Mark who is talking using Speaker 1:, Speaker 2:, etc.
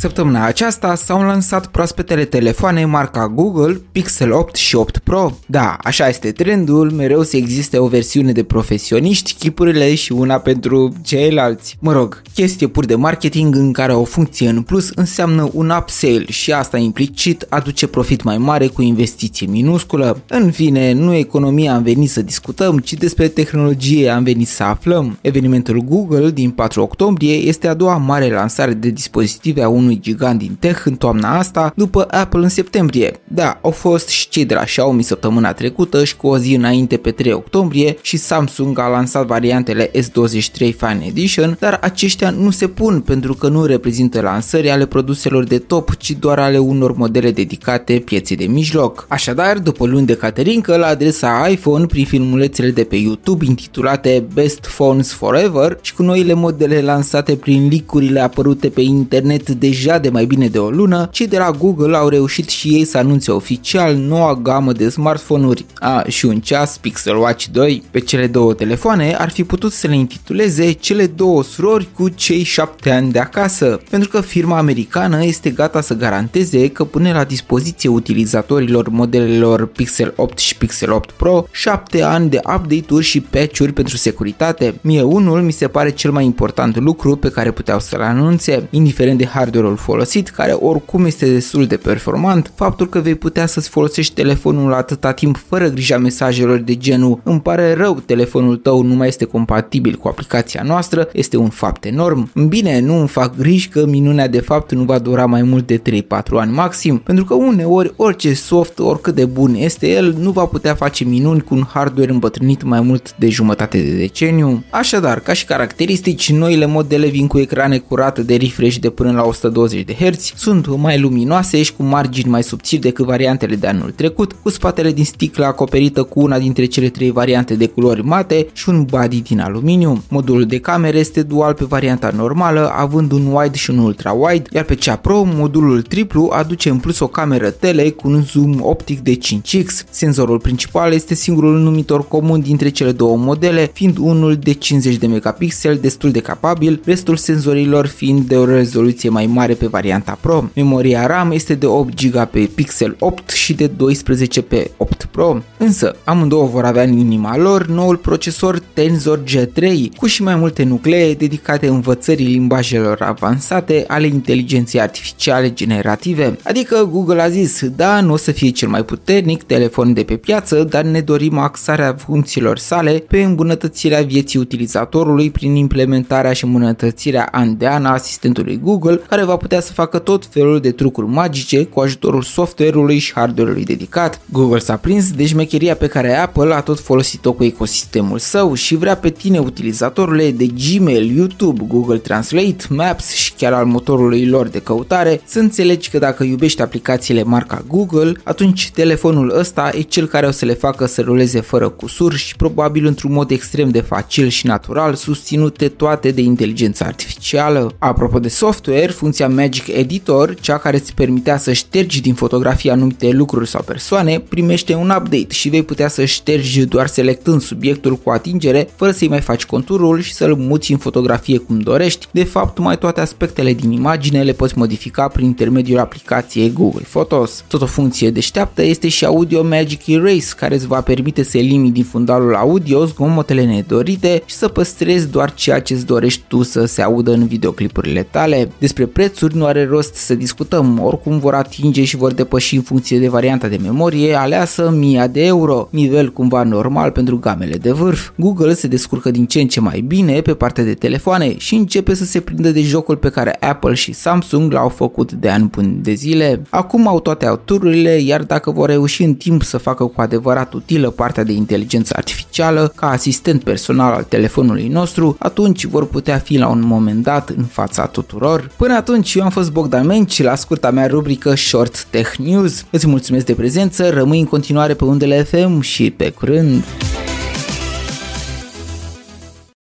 Speaker 1: Săptămâna aceasta s-au lansat proaspetele telefoane marca Google Pixel 8 și 8 Pro. Da, așa este trendul, mereu să existe o versiune de profesioniști, chipurile și una pentru ceilalți. Mă rog, chestie pur de marketing în care o funcție în plus înseamnă un upsell și asta implicit aduce profit mai mare cu investiție minusculă. În fine, nu economia am venit să discutăm, ci despre tehnologie am venit să aflăm. Evenimentul Google din 4 octombrie este a doua mare lansare de dispozitive a unui gigant din tech în toamna asta, după Apple în septembrie. Da, au fost și cei de la Xiaomi săptămâna trecută și cu o zi înainte pe 3 octombrie și Samsung a lansat variantele S23 Fine Edition, dar aceștia nu se pun pentru că nu reprezintă lansări ale produselor de top, ci doar ale unor modele dedicate pieței de mijloc. Așadar, după luni de caterincă la adresa iPhone prin filmulețele de pe YouTube intitulate Best Phones Forever și cu noile modele lansate prin licurile apărute pe internet deja de mai bine de o lună, cei de la Google au reușit și ei să anunțe oficial noua gamă de smartphone-uri. A, și un ceas Pixel Watch 2. Pe cele două telefoane ar fi putut să le intituleze cele două surori cu cei șapte ani de acasă, pentru că firma americană este gata să garanteze că pune la dispoziție utilizatorilor modelelor Pixel 8 și Pixel 8 Pro 7 ani de update-uri și patch-uri pentru securitate. Mie unul mi se pare cel mai important lucru pe care puteau să-l anunțe, indiferent de hardware-ul folosit, care oricum este destul de performant, faptul că vei putea să-ți folosești telefonul atâta timp fără grija mesajelor de genul îmi pare rău, telefonul tău nu mai este compatibil cu aplicația noastră, este un fapt enorm. Bine, nu îmi fac griji că minunea de fapt nu va dura mai mult de 3-4 ani maxim, pentru că uneori orice soft, oricât de bun este el, nu va putea face minuni cu un hardware îmbătrânit mai mult de jumătate de deceniu. Așadar, ca și caracteristici, noile modele vin cu ecrane curate de refresh de până la 120 de Hz, sunt mai luminoase și cu margini mai subțiri decât variantele de anul trecut, cu spatele din sticlă acoperită cu una dintre cele trei variante de culori mate și un body din aluminiu. Modulul de cameră este dual pe varianta normală, având un wide și un ultra-wide, iar pe cea Pro, modulul triplu aduce în plus o cameră tele cu un zoom optic de 5x. Senzorul principal este singurul numitor comun dintre cele două modele, fiind unul de 50 de megapixel destul de capabil, restul senzorilor fiind de o rezoluție mai mare pe varianta Pro. Memoria RAM este de 8 GB pe Pixel 8 și de 12 pe 8 Pro. Însă, amândouă vor avea în inima lor noul procesor Tensor G3 cu și mai multe nuclee dedicate învățării limbajelor avansate ale inteligenței artificiale generative. Adică Google a zis, da, nu o să fie cel mai puternic telefon de pe piață, dar ne dorim axarea funcțiilor sale pe îmbunătățirea vieții utilizatorului prin implementarea și îmbunătățirea an de an a asistentului Google, care va putea să facă tot felul de trucuri magice cu ajutorul software-ului și hardware-ului dedicat. Google s-a prins de șmecheria pe care Apple a tot folosit-o cu ecosistemul său și vrea pe tine, utilizatorule de Gmail, YouTube, Google Translate, Maps și chiar al motorului lor de căutare, să înțelegi că dacă iubești aplicațiile marca Google, atunci telefonul ăsta e cel care o să le facă să ruleze fără cusuri și probabil într-un mod extrem de facil și natural, susținute toate de inteligența artificială. Apropo de software, funcția Magic Editor, cea care îți permitea să ștergi din fotografie anumite lucruri sau persoane, primește un update și vei putea să ștergi doar selectând subiectul cu atingere, fără să-i mai faci conturul și să-l muți în fotografie cum dorești. De fapt, mai toate aspectele din imagine le poți modifica prin intermediul aplicației Google Photos. Tot o funcție deșteaptă este și Audio Magic Erase, care îți va permite să elimini din fundalul audio zgomotele nedorite și să păstrezi doar ceea ce îți dorești tu să se audă în videoclipurile tale. Despre prețuri nu are rost să discutăm, oricum vor atinge și vor depăși în funcție de varianta de memorie aleasă 1000 de euro, nivel cumva normal pentru gamele de vârf. Google se descurcă din ce în ce mai bine pe partea de telefoane și începe să se prindă de jocul pe care Apple și Samsung l-au făcut de ani buni de zile. Acum au toate autorurile, iar dacă vor reuși în timp să facă cu adevărat utilă partea de inteligență artificială ca asistent personal al telefonului nostru, atunci vor putea fi la un moment dat în fața tuturor. Până atunci, eu am fost Bogdan Menci la scurta mea rubrică Short Tech News. Îți mulțumesc de prezență, rămâi în continuare pe undele FM și pe curând!